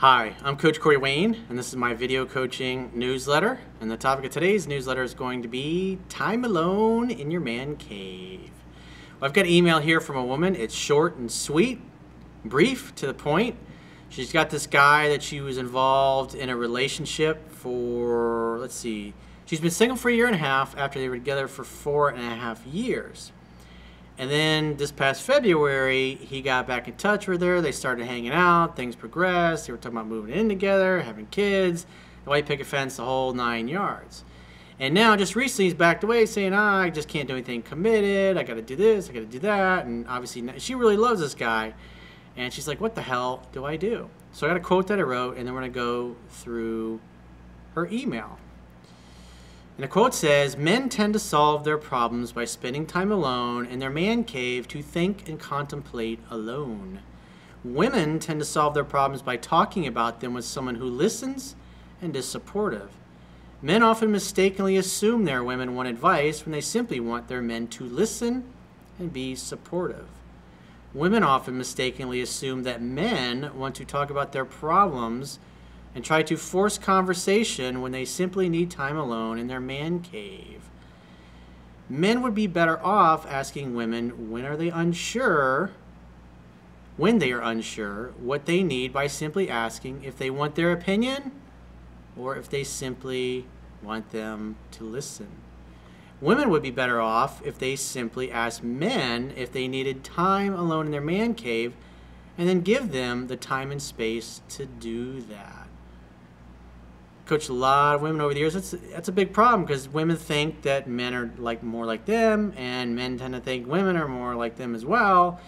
Hi, I'm Coach Corey Wayne, and this is my video coaching newsletter. And the topic of today's newsletter is going to be time alone in your man cave. Well, I've got an email here from a woman. It's short and sweet, brief, to the point. She's got this guy that she was involved in a relationship for, let's see, she's been single for a year and a half after they were together for four and a half years. And then this past February, he got back in touch with her. They started hanging out. Things progressed. They were talking about moving in together, having kids, the white picket fence, the whole nine yards. And now, just recently, he's backed away, saying, ah, "I just can't do anything committed. I got to do this. I got to do that." And obviously, she really loves this guy, and she's like, "What the hell do I do?" So I got a quote that I wrote, and then we're gonna go through her email. And the quote says Men tend to solve their problems by spending time alone in their man cave to think and contemplate alone. Women tend to solve their problems by talking about them with someone who listens and is supportive. Men often mistakenly assume their women want advice when they simply want their men to listen and be supportive. Women often mistakenly assume that men want to talk about their problems and try to force conversation when they simply need time alone in their man cave. Men would be better off asking women when are they unsure, when they are unsure, what they need by simply asking if they want their opinion or if they simply want them to listen. Women would be better off if they simply asked men if they needed time alone in their man cave and then give them the time and space to do that coached a lot of women over the years. That's that's a big problem because women think that men are like more like them, and men tend to think women are more like them as well.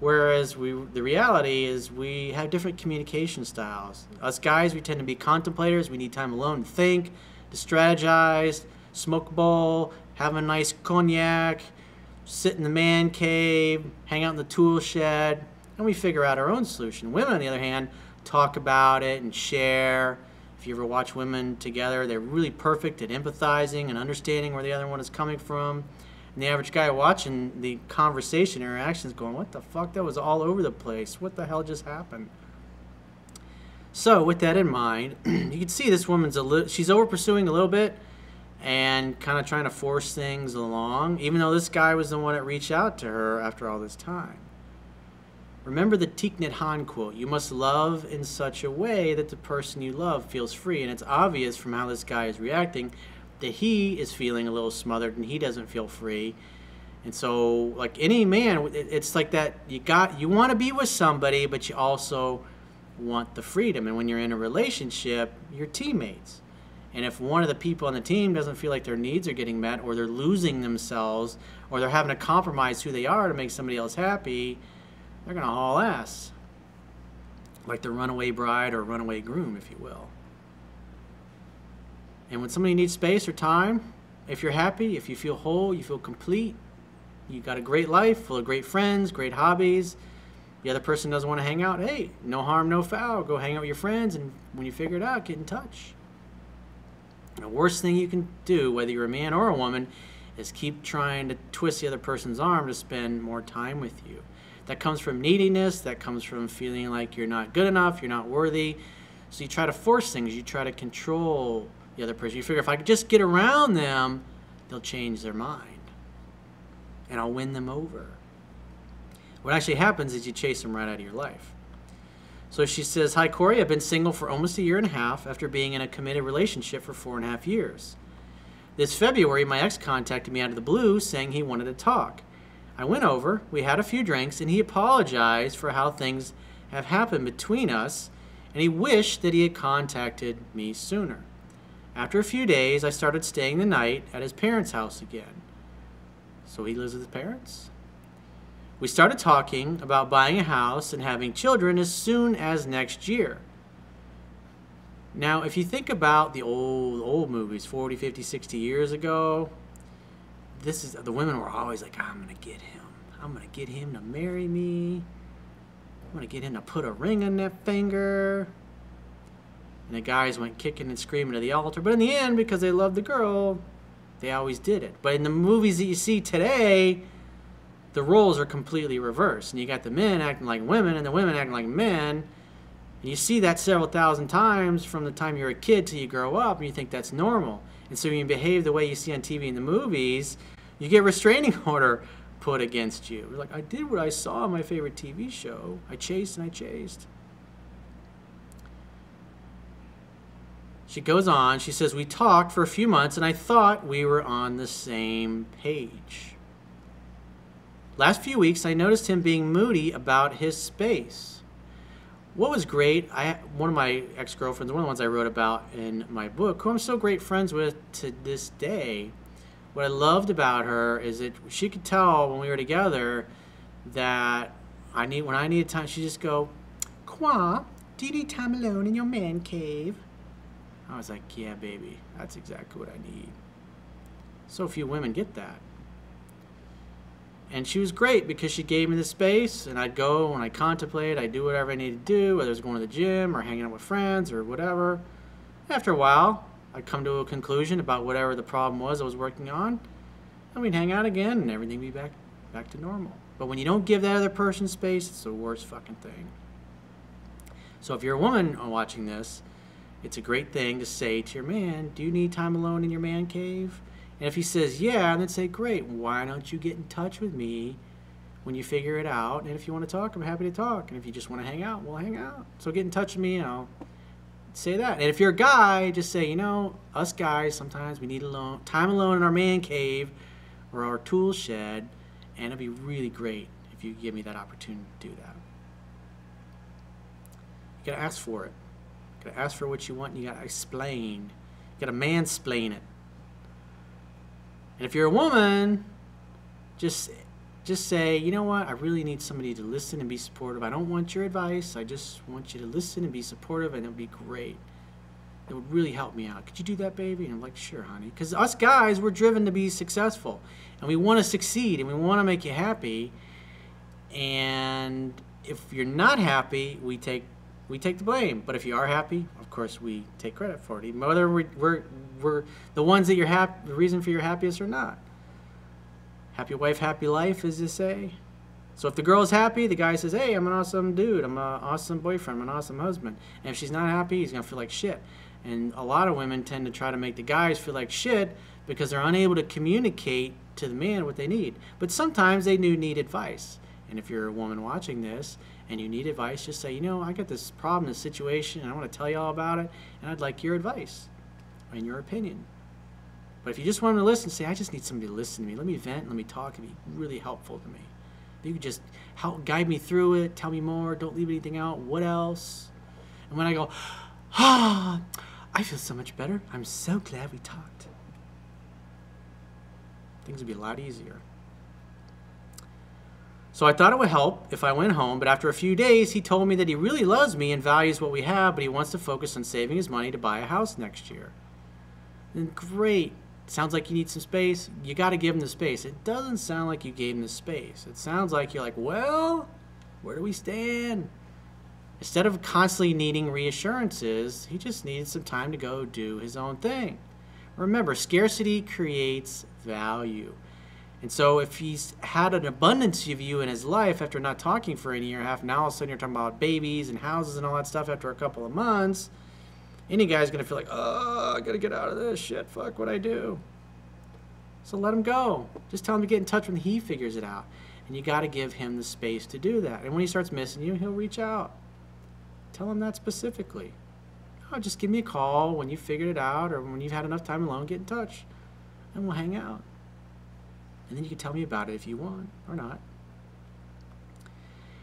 Whereas we, the reality is, we have different communication styles. Us guys, we tend to be contemplators. We need time alone to think, to strategize, smoke a bowl, have a nice cognac, sit in the man cave, hang out in the tool shed, and we figure out our own solution. Women, on the other hand, talk about it and share if you ever watch women together, they're really perfect at empathizing and understanding where the other one is coming from. And the average guy watching the conversation interactions going, what the fuck? That was all over the place. What the hell just happened? So with that in mind, you can see this woman's a little, she's over pursuing a little bit and kind of trying to force things along, even though this guy was the one that reached out to her after all this time. Remember the Thich Hanh quote, you must love in such a way that the person you love feels free. And it's obvious from how this guy is reacting that he is feeling a little smothered and he doesn't feel free. And so, like any man, it's like that you got, you want to be with somebody, but you also want the freedom. And when you're in a relationship, you're teammates. And if one of the people on the team doesn't feel like their needs are getting met, or they're losing themselves, or they're having to compromise who they are to make somebody else happy, they're going to haul ass. Like the runaway bride or runaway groom, if you will. And when somebody needs space or time, if you're happy, if you feel whole, you feel complete, you got a great life full of great friends, great hobbies, the other person doesn't want to hang out, hey, no harm, no foul. Go hang out with your friends, and when you figure it out, get in touch. The worst thing you can do, whether you're a man or a woman, is keep trying to twist the other person's arm to spend more time with you. That comes from neediness, that comes from feeling like you're not good enough, you're not worthy. So you try to force things, you try to control the other person. You figure if I could just get around them, they'll change their mind. And I'll win them over. What actually happens is you chase them right out of your life. So she says, Hi, Corey. I've been single for almost a year and a half after being in a committed relationship for four and a half years. This February, my ex contacted me out of the blue saying he wanted to talk. I went over, we had a few drinks, and he apologized for how things have happened between us, and he wished that he had contacted me sooner. After a few days, I started staying the night at his parents' house again. So he lives with his parents? We started talking about buying a house and having children as soon as next year. Now, if you think about the old old movies 40, 50, 60 years ago, this is the women were always like, I'm gonna get him. I'm gonna get him to marry me. I'm gonna get him to put a ring on that finger. And the guys went kicking and screaming to the altar. But in the end, because they loved the girl, they always did it. But in the movies that you see today, the roles are completely reversed. And you got the men acting like women and the women acting like men. And you see that several thousand times from the time you're a kid till you grow up, and you think that's normal. And so when you behave the way you see on TV and the movies, you get restraining order put against you. Like, I did what I saw on my favorite TV show. I chased and I chased. She goes on, she says, We talked for a few months and I thought we were on the same page. Last few weeks, I noticed him being moody about his space. What was great, I one of my ex girlfriends, one of the ones I wrote about in my book, who I'm so great friends with to this day. What I loved about her is that she could tell when we were together that I need when I needed time, She'd just go, Qua, do you need time alone in your man cave? I was like, yeah, baby, that's exactly what I need. So few women get that. And she was great because she gave me the space, and I'd go and I'd contemplate, I'd do whatever I needed to do, whether it was going to the gym or hanging out with friends or whatever. After a while, I'd come to a conclusion about whatever the problem was I was working on, and we'd hang out again, and everything would be back, back to normal. But when you don't give that other person space, it's the worst fucking thing. So if you're a woman watching this, it's a great thing to say to your man, Do you need time alone in your man cave? And if he says, Yeah, then say, Great, why don't you get in touch with me when you figure it out? And if you want to talk, I'm happy to talk. And if you just want to hang out, we'll hang out. So get in touch with me and I'll say that. And if you're a guy, just say, You know, us guys, sometimes we need alone, time alone in our man cave or our tool shed. And it'd be really great if you give me that opportunity to do that. You gotta ask for it You gotta ask for what you want and you gotta explain. You gotta mansplain it. And if you're a woman, just just say, you know what, I really need somebody to listen and be supportive. I don't want your advice. I just want you to listen and be supportive, and it would be great. It would really help me out. Could you do that, baby? And I'm like, sure, honey. Because us guys, we're driven to be successful, and we want to succeed, and we want to make you happy. And if you're not happy, we take we take the blame. But if you are happy, of course, we take credit for it, whether we're, we're, we're the ones that you're happy, the reason for your happiness or not. Happy wife, happy life, as you say. So if the girl is happy, the guy says, hey, I'm an awesome dude. I'm an awesome boyfriend. I'm an awesome husband. And if she's not happy, he's going to feel like shit. And a lot of women tend to try to make the guys feel like shit because they're unable to communicate to the man what they need. But sometimes they do need advice. And if you're a woman watching this and you need advice, just say, you know, I got this problem, this situation, and I want to tell you all about it, and I'd like your advice and your opinion. But if you just want to listen, say, I just need somebody to listen to me. Let me vent, let me talk, it'd be really helpful to me. You could just help guide me through it, tell me more, don't leave anything out. What else? And when I go, ah, I feel so much better. I'm so glad we talked. Things would be a lot easier. So I thought it would help if I went home, but after a few days, he told me that he really loves me and values what we have, but he wants to focus on saving his money to buy a house next year. And great. Sounds like you need some space. You got to give him the space. It doesn't sound like you gave him the space. It sounds like you're like, well, where do we stand? Instead of constantly needing reassurances, he just needed some time to go do his own thing. Remember, scarcity creates value. And so if he's had an abundance of you in his life after not talking for a year and a half, now all of a sudden you're talking about babies and houses and all that stuff after a couple of months, any guy's gonna feel like, oh, I gotta get out of this shit. Fuck what I do. So let him go. Just tell him to get in touch when he figures it out. And you gotta give him the space to do that. And when he starts missing you, he'll reach out. Tell him that specifically. Oh, just give me a call when you figured it out or when you've had enough time alone, get in touch. And we'll hang out. And then you can tell me about it if you want or not.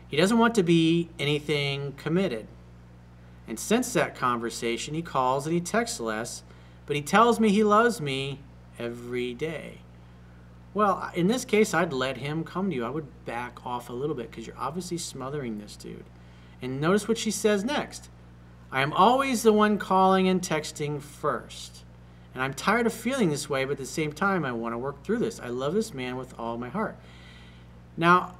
He doesn't want to be anything committed. And since that conversation, he calls and he texts less, but he tells me he loves me every day. Well, in this case, I'd let him come to you. I would back off a little bit because you're obviously smothering this dude. And notice what she says next. I am always the one calling and texting first. And I'm tired of feeling this way, but at the same time, I want to work through this. I love this man with all my heart. Now,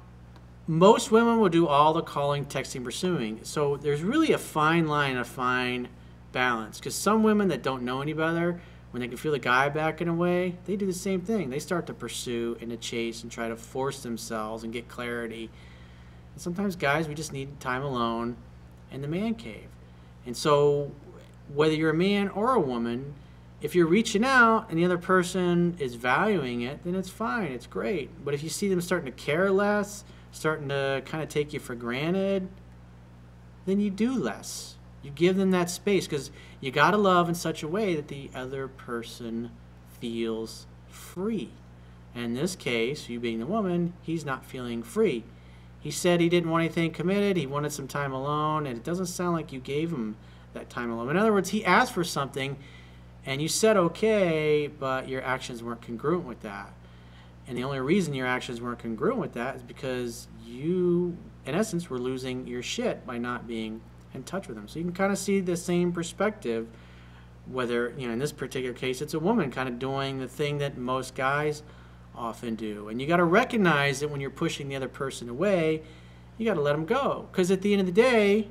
most women will do all the calling, texting, pursuing. So there's really a fine line, a fine balance. Because some women that don't know any better, when they can feel the guy backing away, they do the same thing. They start to pursue and to chase and try to force themselves and get clarity. And sometimes guys, we just need time alone in the man cave. And so, whether you're a man or a woman, if you're reaching out and the other person is valuing it, then it's fine, it's great. But if you see them starting to care less, starting to kind of take you for granted, then you do less. You give them that space because you got to love in such a way that the other person feels free. And in this case, you being the woman, he's not feeling free. He said he didn't want anything committed, he wanted some time alone, and it doesn't sound like you gave him that time alone. In other words, he asked for something and you said okay, but your actions weren't congruent with that. And the only reason your actions weren't congruent with that is because you, in essence, were losing your shit by not being in touch with them. So you can kind of see the same perspective, whether, you know, in this particular case, it's a woman kind of doing the thing that most guys often do. And you got to recognize that when you're pushing the other person away, you got to let them go. Because at the end of the day,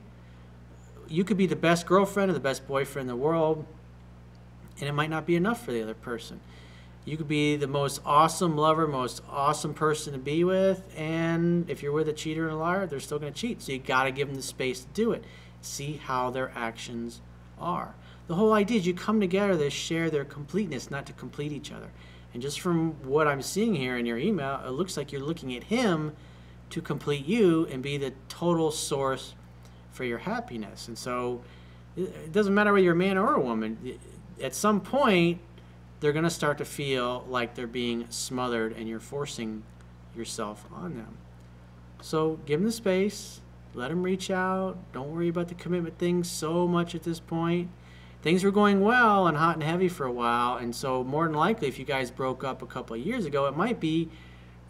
you could be the best girlfriend or the best boyfriend in the world, and it might not be enough for the other person. You could be the most awesome lover, most awesome person to be with, and if you're with a cheater and a liar, they're still going to cheat. So you got to give them the space to do it. See how their actions are. The whole idea is you come together to share their completeness, not to complete each other. And just from what I'm seeing here in your email, it looks like you're looking at him to complete you and be the total source for your happiness. And so it doesn't matter whether you're a man or a woman. At some point, they're going to start to feel like they're being smothered and you're forcing yourself on them. So give them the space, let them reach out. Don't worry about the commitment thing so much at this point. Things were going well and hot and heavy for a while, and so more than likely, if you guys broke up a couple of years ago, it might be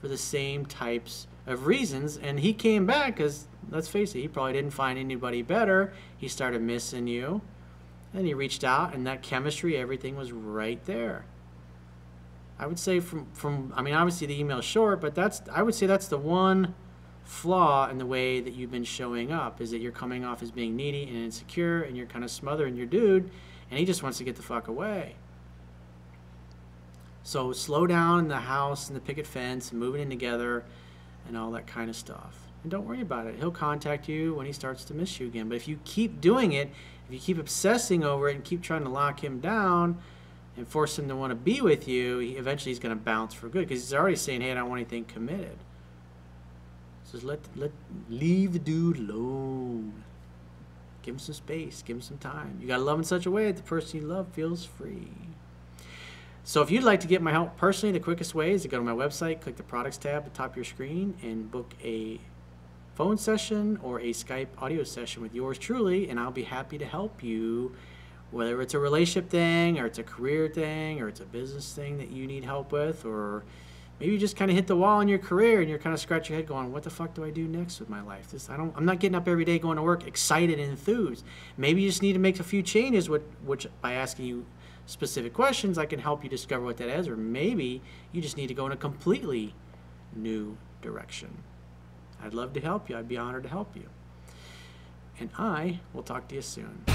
for the same types of reasons. And he came back because, let's face it, he probably didn't find anybody better. He started missing you. And he reached out, and that chemistry, everything was right there. I would say from, from I mean, obviously the email's short, but that's I would say that's the one flaw in the way that you've been showing up is that you're coming off as being needy and insecure, and you're kind of smothering your dude, and he just wants to get the fuck away. So slow down in the house and the picket fence and moving in together and all that kind of stuff. And don't worry about it. He'll contact you when he starts to miss you again. But if you keep doing it, if you keep obsessing over it and keep trying to lock him down and force him to want to be with you, he, eventually he's going to bounce for good because he's already saying, "Hey, I don't want anything committed." So just let let leave the dude alone. Give him some space. Give him some time. You got to love in such a way that the person you love feels free. So if you'd like to get my help personally, the quickest way is to go to my website, click the products tab at the top of your screen, and book a phone session or a Skype audio session with yours truly, and I'll be happy to help you, whether it's a relationship thing, or it's a career thing, or it's a business thing that you need help with, or maybe you just kind of hit the wall in your career and you're kind of scratch your head going, what the fuck do I do next with my life? This I don't I'm not getting up every day going to work excited and enthused. Maybe you just need to make a few changes which, which by asking you specific questions I can help you discover what that is or maybe you just need to go in a completely new direction. I'd love to help you. I'd be honored to help you. And I will talk to you soon.